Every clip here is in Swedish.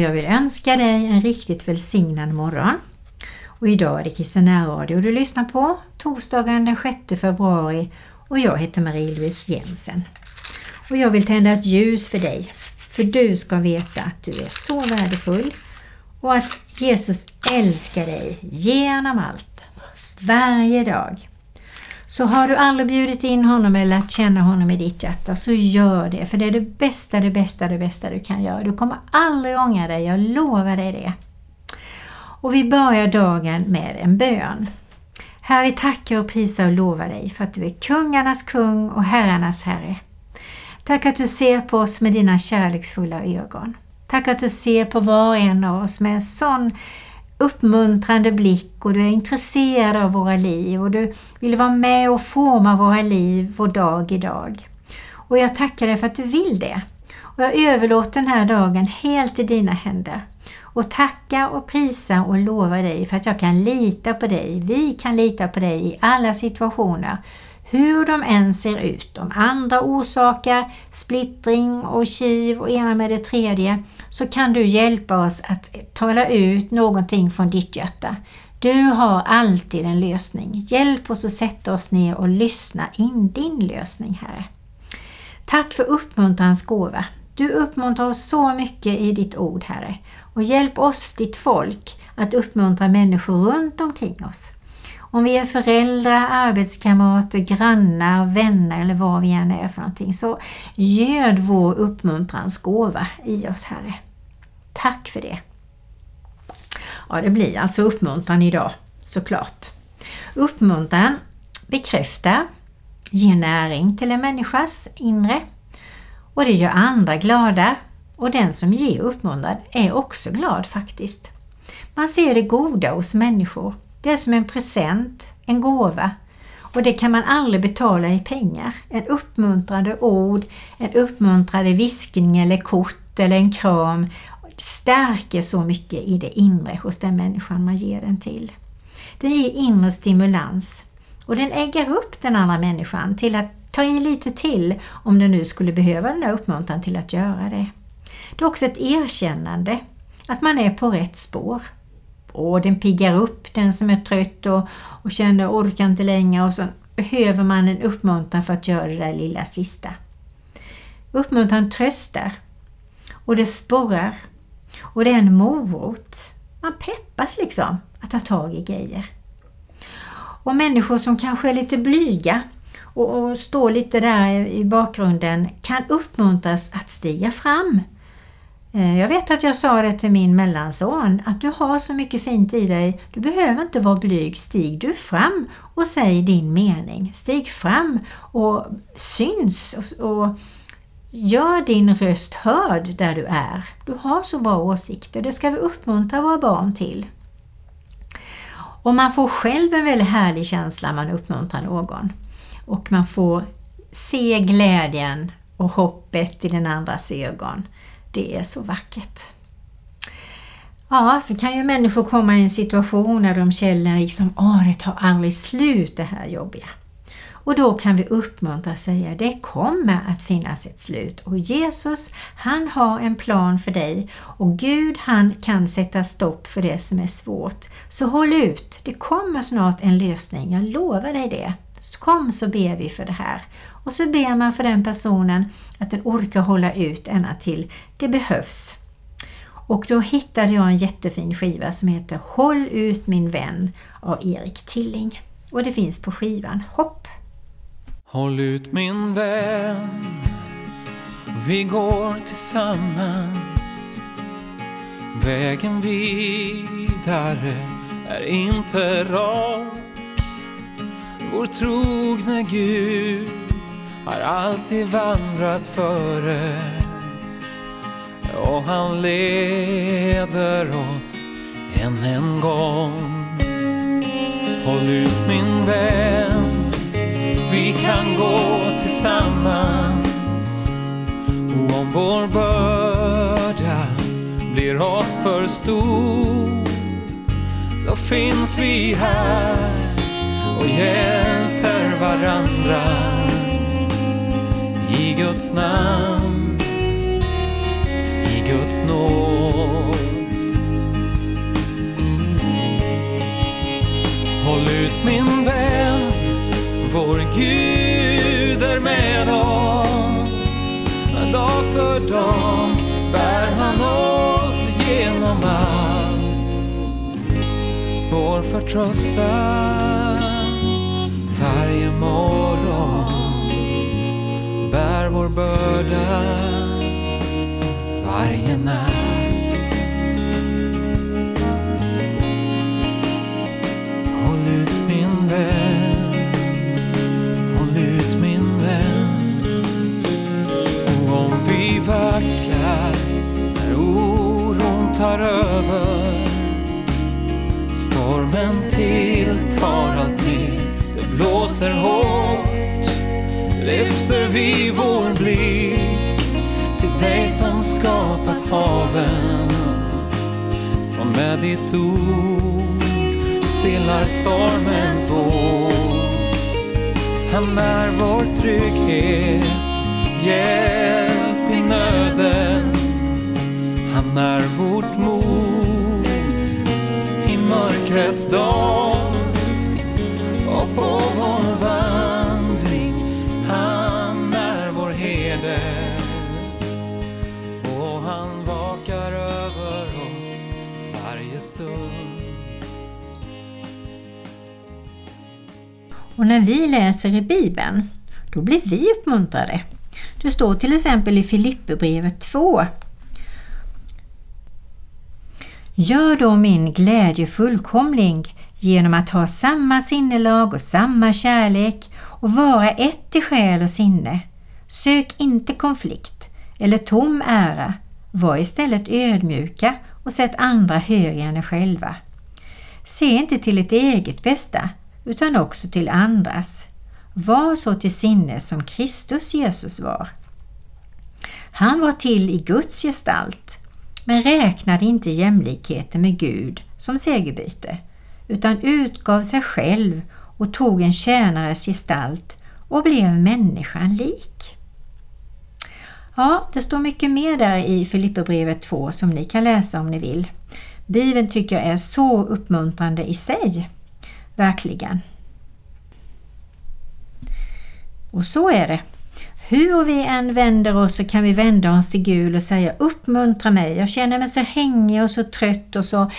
och jag vill önska dig en riktigt välsignad morgon. Och idag är det Kristina Radio du lyssnar på, torsdagen den 6 februari och jag heter Marie-Louise Jensen. Och jag vill tända ett ljus för dig, för du ska veta att du är så värdefull och att Jesus älskar dig genom allt, varje dag. Så har du aldrig bjudit in honom eller lärt känna honom i ditt hjärta så gör det. För det är det bästa, det bästa, det bästa du kan göra. Du kommer aldrig ångra dig, jag lovar dig det. Och vi börjar dagen med en bön. Herre, vi tackar och prisar och lovar dig för att du är kungarnas kung och herrarnas herre. Tack att du ser på oss med dina kärleksfulla ögon. Tack att du ser på var och en av oss med en sån uppmuntrande blick och du är intresserad av våra liv och du vill vara med och forma våra liv vår dag i dag. Och jag tackar dig för att du vill det. Och jag överlåter den här dagen helt i dina händer och tackar och prisar och lovar dig för att jag kan lita på dig. Vi kan lita på dig i alla situationer hur de än ser ut, om andra orsakar splittring och kiv och ena med det tredje, så kan du hjälpa oss att tala ut någonting från ditt hjärta. Du har alltid en lösning. Hjälp oss att sätta oss ner och lyssna in din lösning, Herre. Tack för uppmuntrans gåva. Du uppmuntrar oss så mycket i ditt ord, Herre. Och hjälp oss, ditt folk, att uppmuntra människor runt omkring oss. Om vi är föräldrar, arbetskamrater, grannar, vänner eller vad vi än är för någonting så göd vår uppmuntrans gåva i oss Herre. Tack för det. Ja, det blir alltså uppmuntran idag såklart. Uppmuntran bekräftar, ger näring till en människas inre och det gör andra glada och den som ger uppmuntran är också glad faktiskt. Man ser det goda hos människor det är som en present, en gåva. Och det kan man aldrig betala i pengar. En uppmuntrande ord, en uppmuntrande viskning eller kort eller en kram stärker så mycket i det inre hos den människan man ger den till. Det ger inre stimulans och den äggar upp den andra människan till att ta i lite till om den nu skulle behöva den där uppmuntran till att göra det. Det är också ett erkännande att man är på rätt spår och den piggar upp den som är trött och, och känner orkar inte längre och så behöver man en uppmuntran för att göra det där lilla sista. Uppmuntran tröstar och det sporrar och det är en morot. Man peppas liksom att ta tag i grejer. Och människor som kanske är lite blyga och, och står lite där i bakgrunden kan uppmuntras att stiga fram Eh, jag vet att jag sa det till min mellanson att du har så mycket fint i dig. Du behöver inte vara blyg. Stig du fram och säg din mening. Stig fram och syns och, gör din röst hörd där du är. Du har så bra åsikter. Det ska vi uppmuntra våra barn till. Och man får själv en väldigt härlig känsla när man uppmuntrar någon. Och man får se glädjen och hoppet i den andras ögon. Det är så vackert. Ja, så kan ju människor komma i en situation när de känner liksom, åh det tar aldrig slut det här jobbiga. Och då kan vi uppmuntra och säga det kommer att finnas ett slut och Jesus han har en plan för dig och Gud han kan sätta stopp för det som är svårt. Så håll ut, det kommer snart en lösning, jag lovar dig det. Kom så ber vi för det här. Och så ber man för den personen att den orkar hålla ut ända till det behövs. Och då hittade jag en jättefin skiva som heter Håll ut min vän av Erik Tilling. Och det finns på skivan Hopp. Håll ut min vän Vi går tillsammans Vägen vidare är inte rak Vår trogne Gud har alltid vandrat före. Och han leder oss än en gång. Håll ut min vän, vi kan gå tillsammans. Och om vår börda blir oss för stor då finns vi här och hjälper varandra. Guds namn, i Guds nåd. Håll ut min vän, vår Gud är med oss. Dag för dag bär han oss genom allt. Vår förtröstan varje morgon börda varje natt. Håll ut min vän, håll ut min vän. Och om vi vacklar när oron tar över Stormen tilltar allt mer, det blåser hårt Lyfter vi vår blick till dig som skapat haven som med ditt ord stillar stormens våg. Han är vår trygghet, hjälp i nöden. Han är vårt mod i mörkrets dag när vi läser i Bibeln, då blir vi uppmuntrade. Det står till exempel i Filipperbrevet 2. Gör då min glädje fullkomlig genom att ha samma sinnelag och samma kärlek och vara ett i själ och sinne. Sök inte konflikt eller tom ära. Var istället ödmjuka och sätt andra högre än er själva. Se inte till ert eget bästa utan också till andras. Var så till sinne som Kristus Jesus var. Han var till i Guds gestalt men räknade inte jämlikheten med Gud som segerbyte utan utgav sig själv och tog en tjänares gestalt och blev människan lik. Ja, det står mycket mer där i Filipperbrevet 2 som ni kan läsa om ni vill. Bibeln tycker jag är så uppmuntrande i sig. Verkligen. Och så är det. Hur vi än vänder oss så kan vi vända oss till Gud och säga uppmuntra mig. Jag känner mig så hängig och så trött och så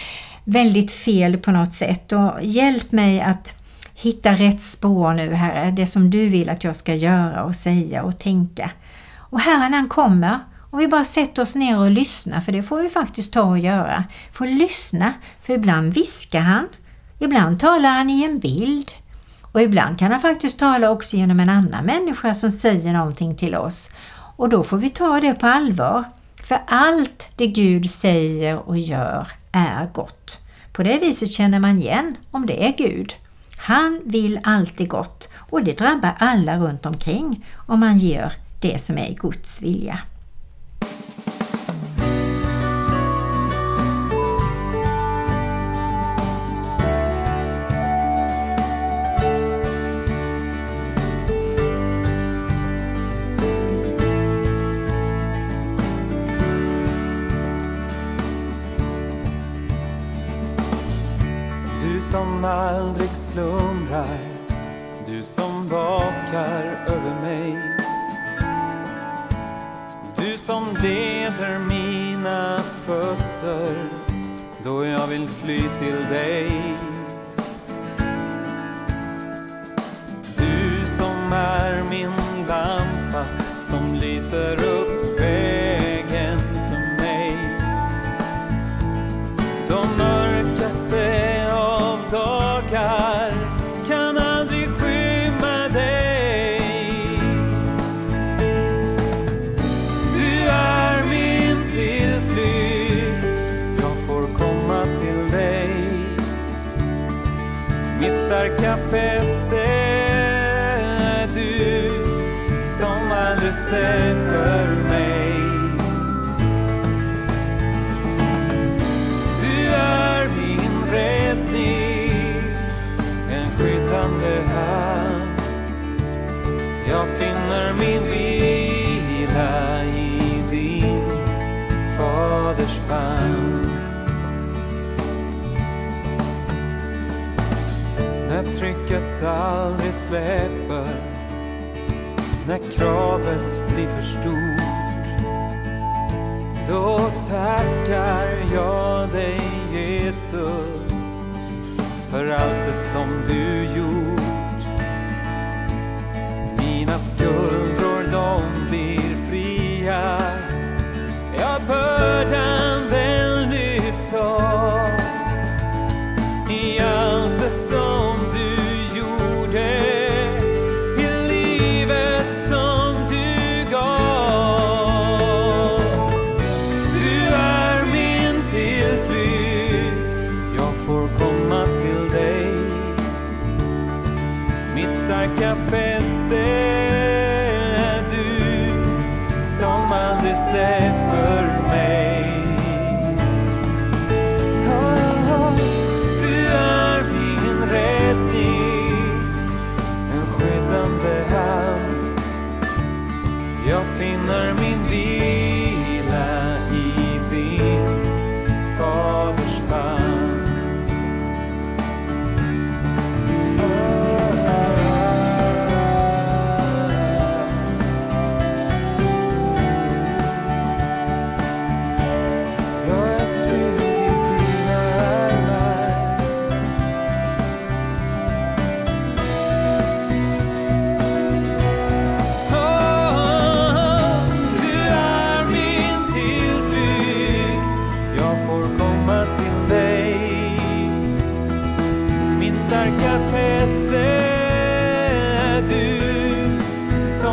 väldigt fel på något sätt. Och hjälp mig att hitta rätt spår nu Herre. Det som du vill att jag ska göra och säga och tänka. Och Herren han kommer och vi bara sätter oss ner och lyssnar för det får vi faktiskt ta och göra. Få lyssna för ibland viskar han. Ibland talar han i en bild. Och ibland kan han faktiskt tala också genom en annan människa som säger någonting till oss. Och då får vi ta det på allvar. För allt det Gud säger och gör är gott. På det viset känner man igen om det är Gud. Han vill alltid gott och det drabbar alla runt omkring om man gör det som är Guds vilja. Aldrig slumrar, du som vakar över mig. Du som leder mina fötter då jag vill fly till dig. Du som är min lampa som lyser upp när trycket aldrig släpper, när kravet blir för stort. Då tackar jag dig Jesus för allt det som du gjort. Mina skuldror de blir fria, ja bördan den lyfts av.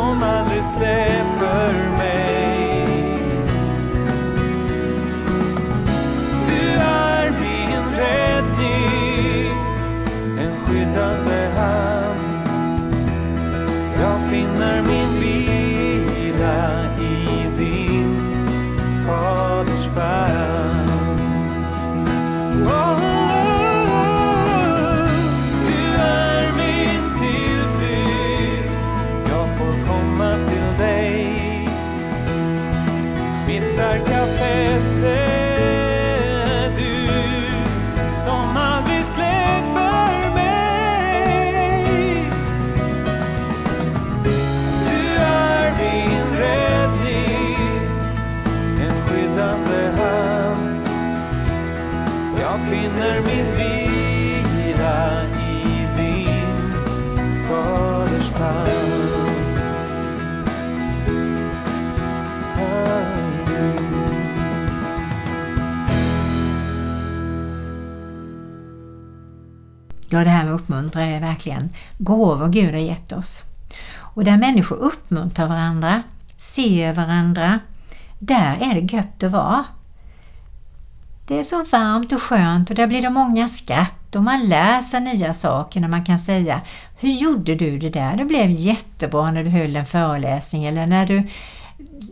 som aldrig släpper Ja, det här med uppmuntra är verkligen gåvor Gud har gett oss. Och där människor uppmuntrar varandra, ser varandra, där är det gött att vara. Det är så varmt och skönt och där blir det många skratt och man lär sig nya saker när man kan säga Hur gjorde du det där? Det blev jättebra när du höll en föreläsning eller när du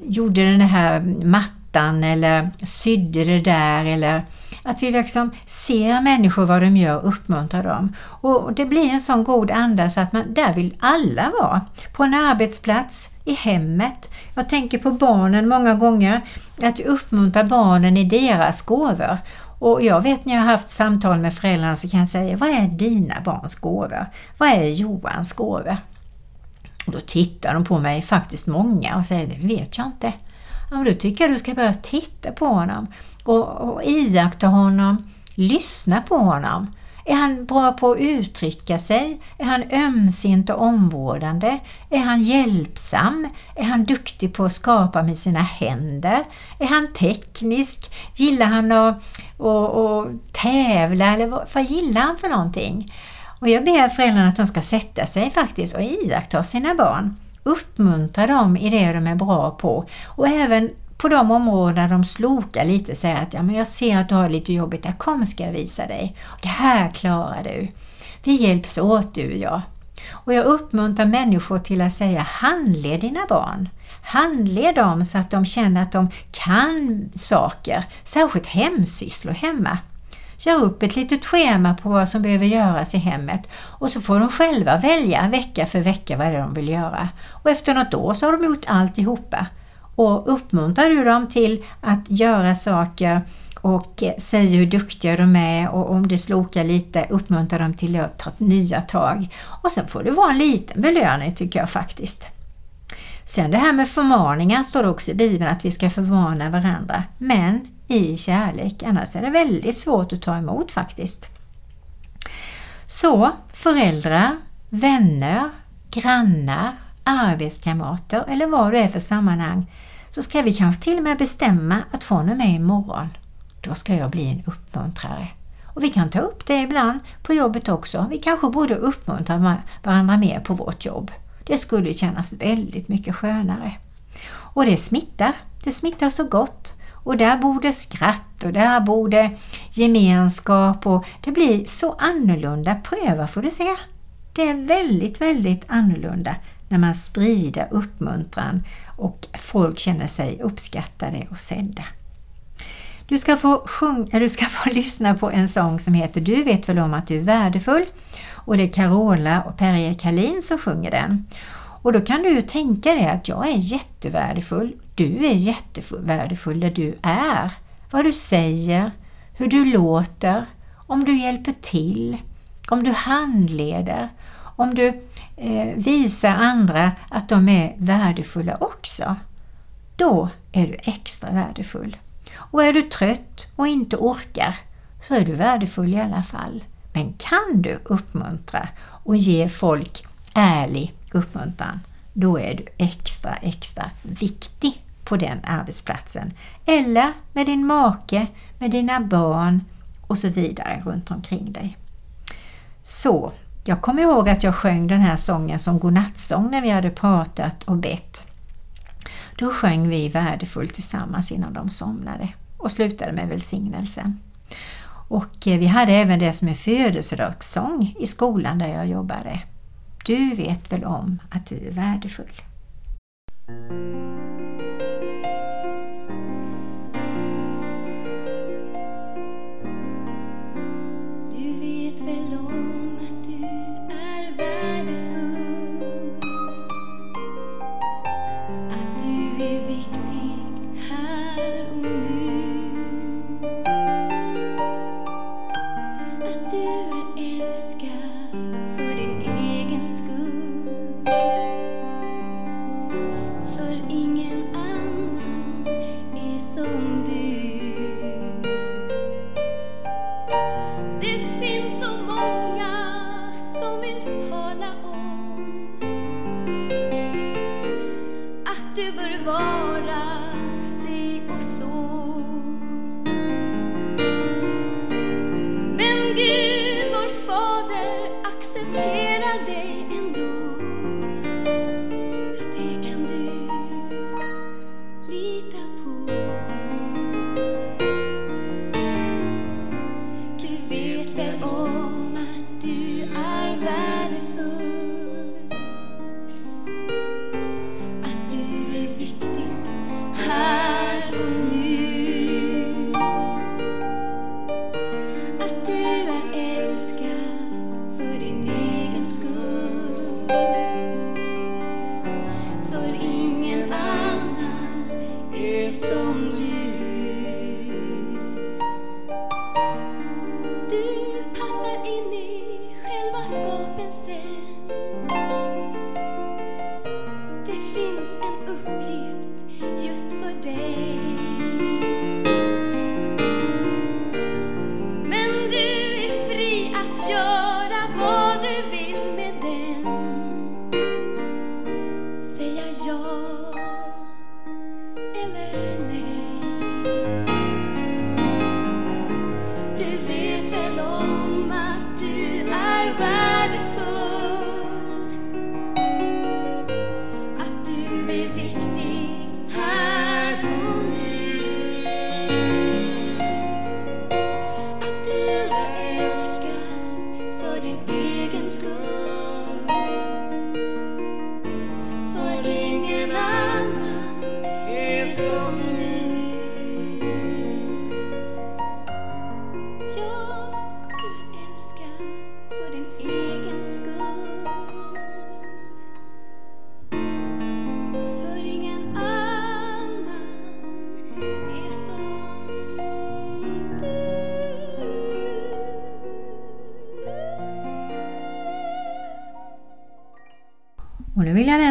gjorde den här mattan eller sydde det där eller att vi liksom ser människor vad de gör och uppmuntrar dem. Och det blir en sån god anda så att man, där vill alla vara. På en arbetsplats, i hemmet. Jag tänker på barnen många gånger, att vi uppmuntrar barnen i deras gåvor. Och jag vet när jag har haft samtal med föräldrarna så kan jag säga, vad är dina barns gåvor? Vad är Johans gåvor? Och då tittar de på mig, faktiskt många, och säger, det vet jag inte. Ja, men då tycker jag du ska börja titta på honom och, och iaktta honom, lyssna på honom. Är han bra på att uttrycka sig? Är han ömsint och omvårdande? Är han hjälpsam? Är han duktig på att skapa med sina händer? Är han teknisk? Gillar han att, att, att tävla? Eller vad, vad gillar han för någonting? Och jag ber föräldrarna att de ska sätta sig faktiskt och iaktta sina barn. Uppmuntra dem i det de är bra på och även på de områden de slokar lite säga att ja, men jag ser att du har lite jobbigt, där kom ska jag visa dig. Det här klarar du. Vi hjälps åt du och jag. Och jag uppmuntrar människor till att säga handled dina barn. Handled dem så att de känner att de kan saker, särskilt hemsysslor hemma. Gör upp ett litet schema på vad som behöver göras i hemmet och så får de själva välja vecka för vecka vad det är de vill göra. Och efter något år så har de gjort alltihopa. Och uppmuntrar du dem till att göra saker och eh, säger hur duktiga de är och om det slokar lite uppmuntrar dem till att ta nya tag. Och sen får det vara en liten belöning tycker jag faktiskt. Sen det här med förmaningar står det också i Bibeln att vi ska förvarna varandra, men i kärlek, annars är det väldigt svårt att ta emot faktiskt. Så föräldrar, vänner, grannar, arbetskamrater eller vad det är för sammanhang så ska vi kanske till och med bestämma att från och med imorgon då ska jag bli en uppmuntrare. Och vi kan ta upp det ibland på jobbet också. Vi kanske borde uppmuntra varandra mer på vårt jobb. Det skulle kännas väldigt mycket skönare. Och det smittar. Det smittar så gott. Och där bor det skratt och där bor det gemenskap och det blir så annorlunda. Pröva får du se. Det är väldigt, väldigt annorlunda när man sprider uppmuntran och folk känner sig uppskattade och sedda. Du ska, få sjunga, eh, du ska få lyssna på en sång som heter Du vet väl om att du är värdefull och det är Carola och Per-Erik Hallin som sjunger den. Och då kan du ju tänka dig att jag är jättevärdefull. Du är jättevärdefull där du är. Vad du säger, hur du låter, om du hjälper till, om du handleder, om du eh, visar andra att de är värdefulla också. Då är du extra värdefull. Och är du trött och inte orkar så är du värdefull i alla fall. Men kan du uppmuntra och ge folk ärlig uppmuntran, då är du extra, extra viktig på den arbetsplatsen. Eller med din make, med dina barn och så vidare runt omkring dig. Så, jag kommer ihåg att jag sjöng den här sången som godnattsång när vi hade pratat och bett. Då sjöng vi värdefullt tillsammans innan de somnade och slutade med välsignelsen. Och eh, vi hade även det som är födelsedagssång i skolan där jag jobbade. Du vet väl om att du är värdefull.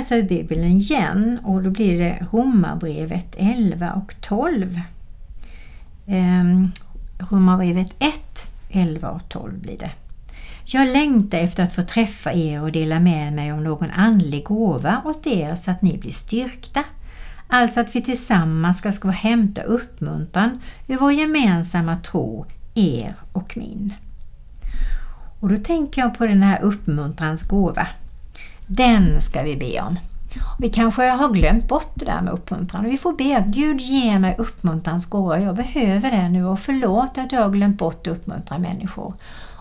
Läsa ur Bibeln igen och då blir det Romarbrevet 11 och 12. Eh, Romarbrevet 1, 11 och 12 blir det. Jag längtar efter att få träffa er och dela med mig om någon andlig gåva åt er så att ni blir styrkta. Alltså att vi tillsammans ska, ska hämta uppmuntran ur vår gemensamma tro, er och min. Och då tänker jag på den här uppmuntrans gåva. Den ska vi be om. Vi kanske har glömt bort det där med uppmuntran. Vi får be att Gud ge mig uppmuntrans gåva. Jag behöver det nu och förlåt att jag har glömt bort att uppmuntra människor.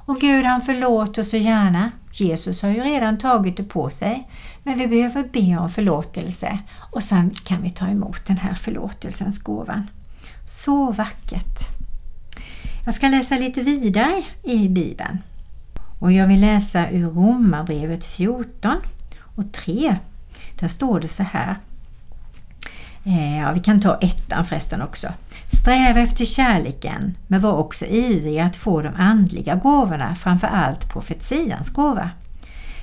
Och Gud han förlåter så gärna. Jesus har ju redan tagit det på sig. Men vi behöver be om förlåtelse och sen kan vi ta emot den här förlåtelsens gåvan. Så vackert! Jag ska läsa lite vidare i Bibeln. Och jag vill läsa ur Romarbrevet 14 och 3. Där står det så här. Eh, ja, vi kan ta ettan förresten också. Sträva efter kärleken men var också ivrig att få de andliga gåvorna, framförallt profetians gåva.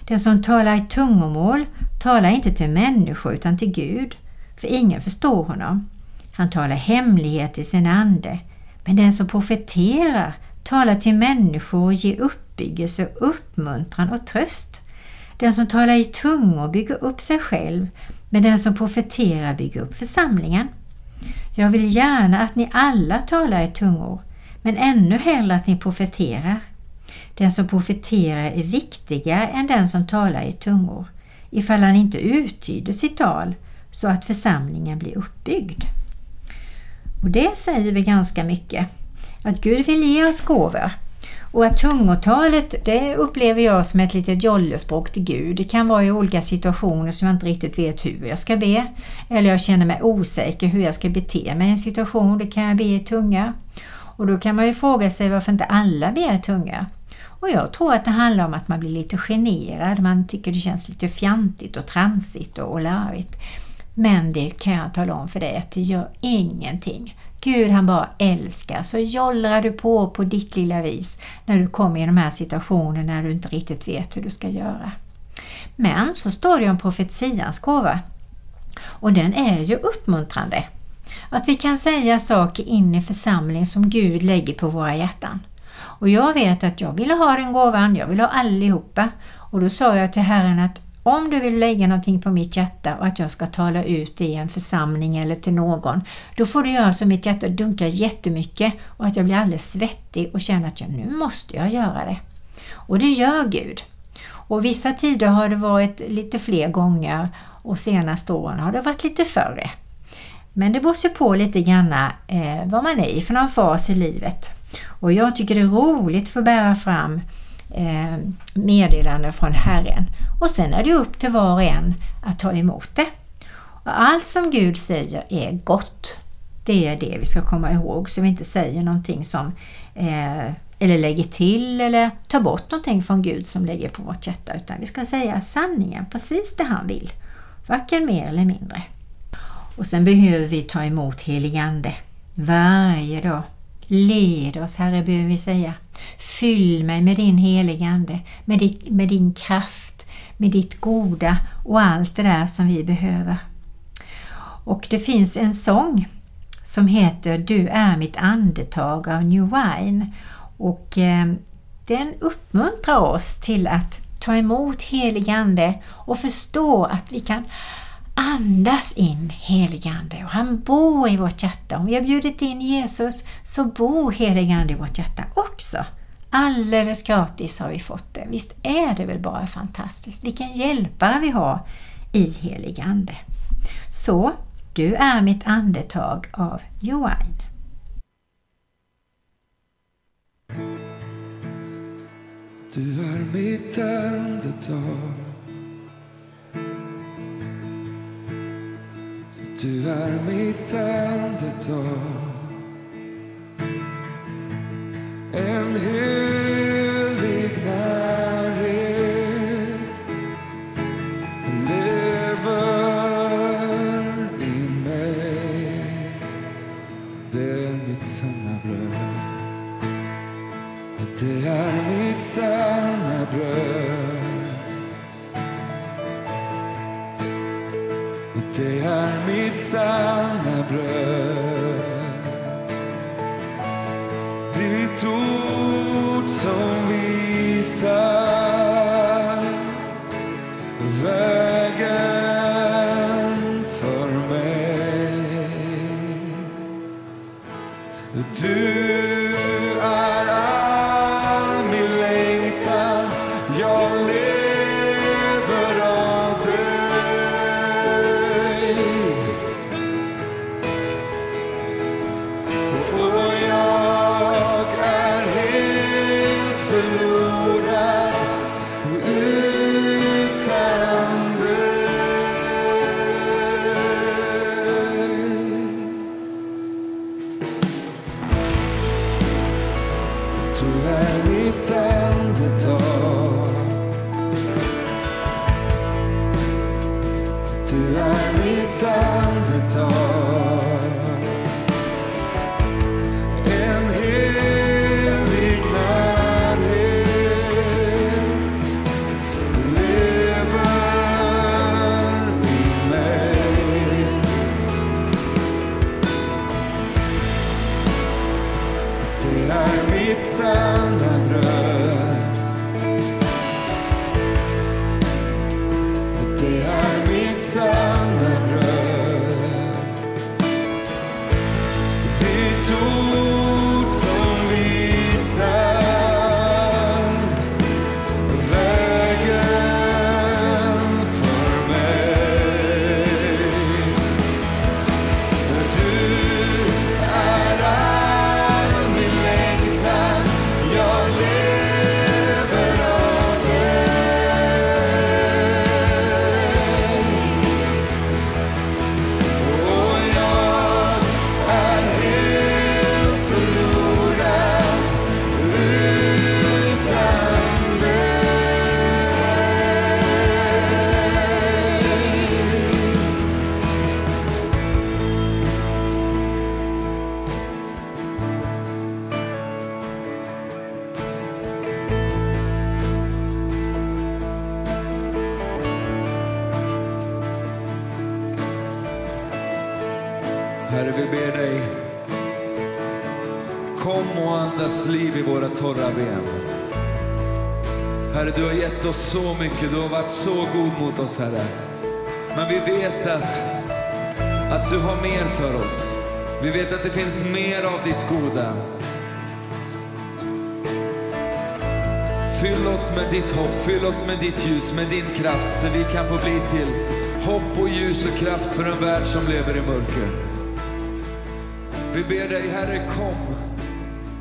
Den som talar i tungomål talar inte till människor utan till Gud, för ingen förstår honom. Han talar hemlighet i sin ande, men den som profeterar Tala till människor och ge uppbyggelse, uppmuntran och tröst. Den som talar i tungor bygger upp sig själv, men den som profeterar bygger upp församlingen. Jag vill gärna att ni alla talar i tungor, men ännu hellre att ni profeterar. Den som profeterar är viktigare än den som talar i tungor, ifall han inte uttyder sitt tal så att församlingen blir uppbyggd. Och det säger vi ganska mycket, att Gud vill ge oss gåvor. Och att tungotalet det upplever jag som ett litet jollespråk till Gud. Det kan vara i olika situationer som jag inte riktigt vet hur jag ska be. Eller jag känner mig osäker hur jag ska bete mig i en situation. Det kan jag be i tunga. Och då kan man ju fråga sig varför inte alla ber i tunga. Och jag tror att det handlar om att man blir lite generad. Man tycker det känns lite fjantigt och tramsigt och, och larvigt. Men det kan jag tala om för dig att det gör ingenting. Gud han bara älskar. Så jollrar du på på ditt lilla vis när du kommer i de här situationerna när du inte riktigt vet hur du ska göra. Men så står det om profetians gåva. Och den är ju uppmuntrande. Att vi kan säga saker in i församling som Gud lägger på våra hjärtan. Och jag vet att jag ville ha den gåvan, jag vill ha allihopa. Och då sa jag till Herren att om du vill lägga någonting på mitt hjärta och att jag ska tala ut i en församling eller till någon, då får du göra så mitt hjärta dunkar jättemycket och att jag blir alldeles svettig och känner att jag, nu måste jag göra det. Och det gör Gud. Och vissa tider har det varit lite fler gånger och senaste åren har det varit lite förre. Men det beror på lite grann eh, vad man är i för någon fas i livet. Och jag tycker det är roligt för att bära fram eh, meddelanden från Herren. Och sen är det upp till var och en att ta emot det. Och allt som Gud säger är gott. Det är det vi ska komma ihåg så vi inte säger någonting som eh, eller lägger till eller tar bort någonting från Gud som lägger på vårt hjärta utan vi ska säga sanningen, precis det han vill. Varken mer eller mindre. Och sen behöver vi ta emot helig Ande varje dag. Led oss Herre behöver vi säga. Fyll mig med din heliga Ande, med, med din kraft, med ditt goda och allt det där som vi behöver. Och det finns en sång som heter Du är mitt andetag av New Wine och eh, den uppmuntrar oss till att ta emot helig Ande och förstå att vi kan andas in heligande och han bor i vårt hjärta. Om vi har bjudit in Jesus så bor heligande i vårt hjärta också. Alldeles gratis har vi fått det. Visst är det väl bara fantastiskt? Vilken hjälpare vi har i heligande. Så, du är mitt andetag av Johan. Du är mitt andetag Du är mitt andetag en helig närhet lever i mig. Det är mitt sanna bröd. Det är mitt sanna bröd. Sanna ord oss så mycket, du har varit så god mot oss, Herre. Men vi vet att, att du har mer för oss. Vi vet att det finns mer av ditt goda. Fyll oss med ditt hopp, fyll oss med ditt ljus, med din kraft så vi kan få bli till hopp och ljus och kraft för en värld som lever i mörker. Vi ber dig, Herre, kom.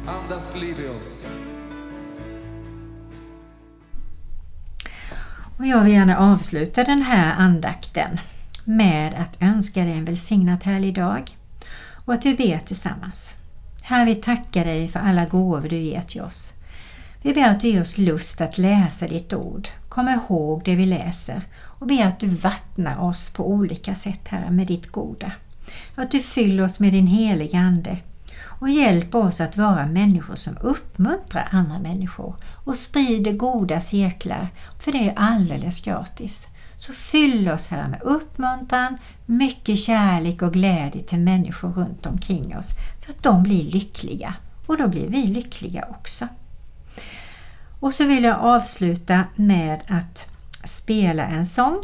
Andas liv i oss. Och jag vill gärna avsluta den här andakten med att önska dig en välsignat härlig dag och att vi ber tillsammans. Herre, vi tackar dig för alla gåvor du ger till oss. Vi ber att du ger oss lust att läsa ditt ord, komma ihåg det vi läser och ber att du vattnar oss på olika sätt, Herre, med ditt goda. Att du fyller oss med din heliga Ande och hjälper oss att vara människor som uppmuntrar andra människor och sprider goda cirklar, för det är alldeles gratis. Så fyll oss här med uppmuntran, mycket kärlek och glädje till människor runt omkring oss så att de blir lyckliga och då blir vi lyckliga också. Och så vill jag avsluta med att spela en sång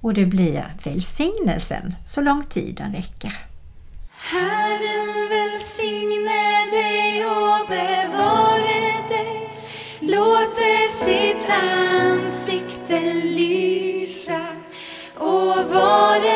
och det blir välsignelsen så långt tiden räcker. Herren välsigne dig och bevare dig. Låter sitt ansikte lysa och vare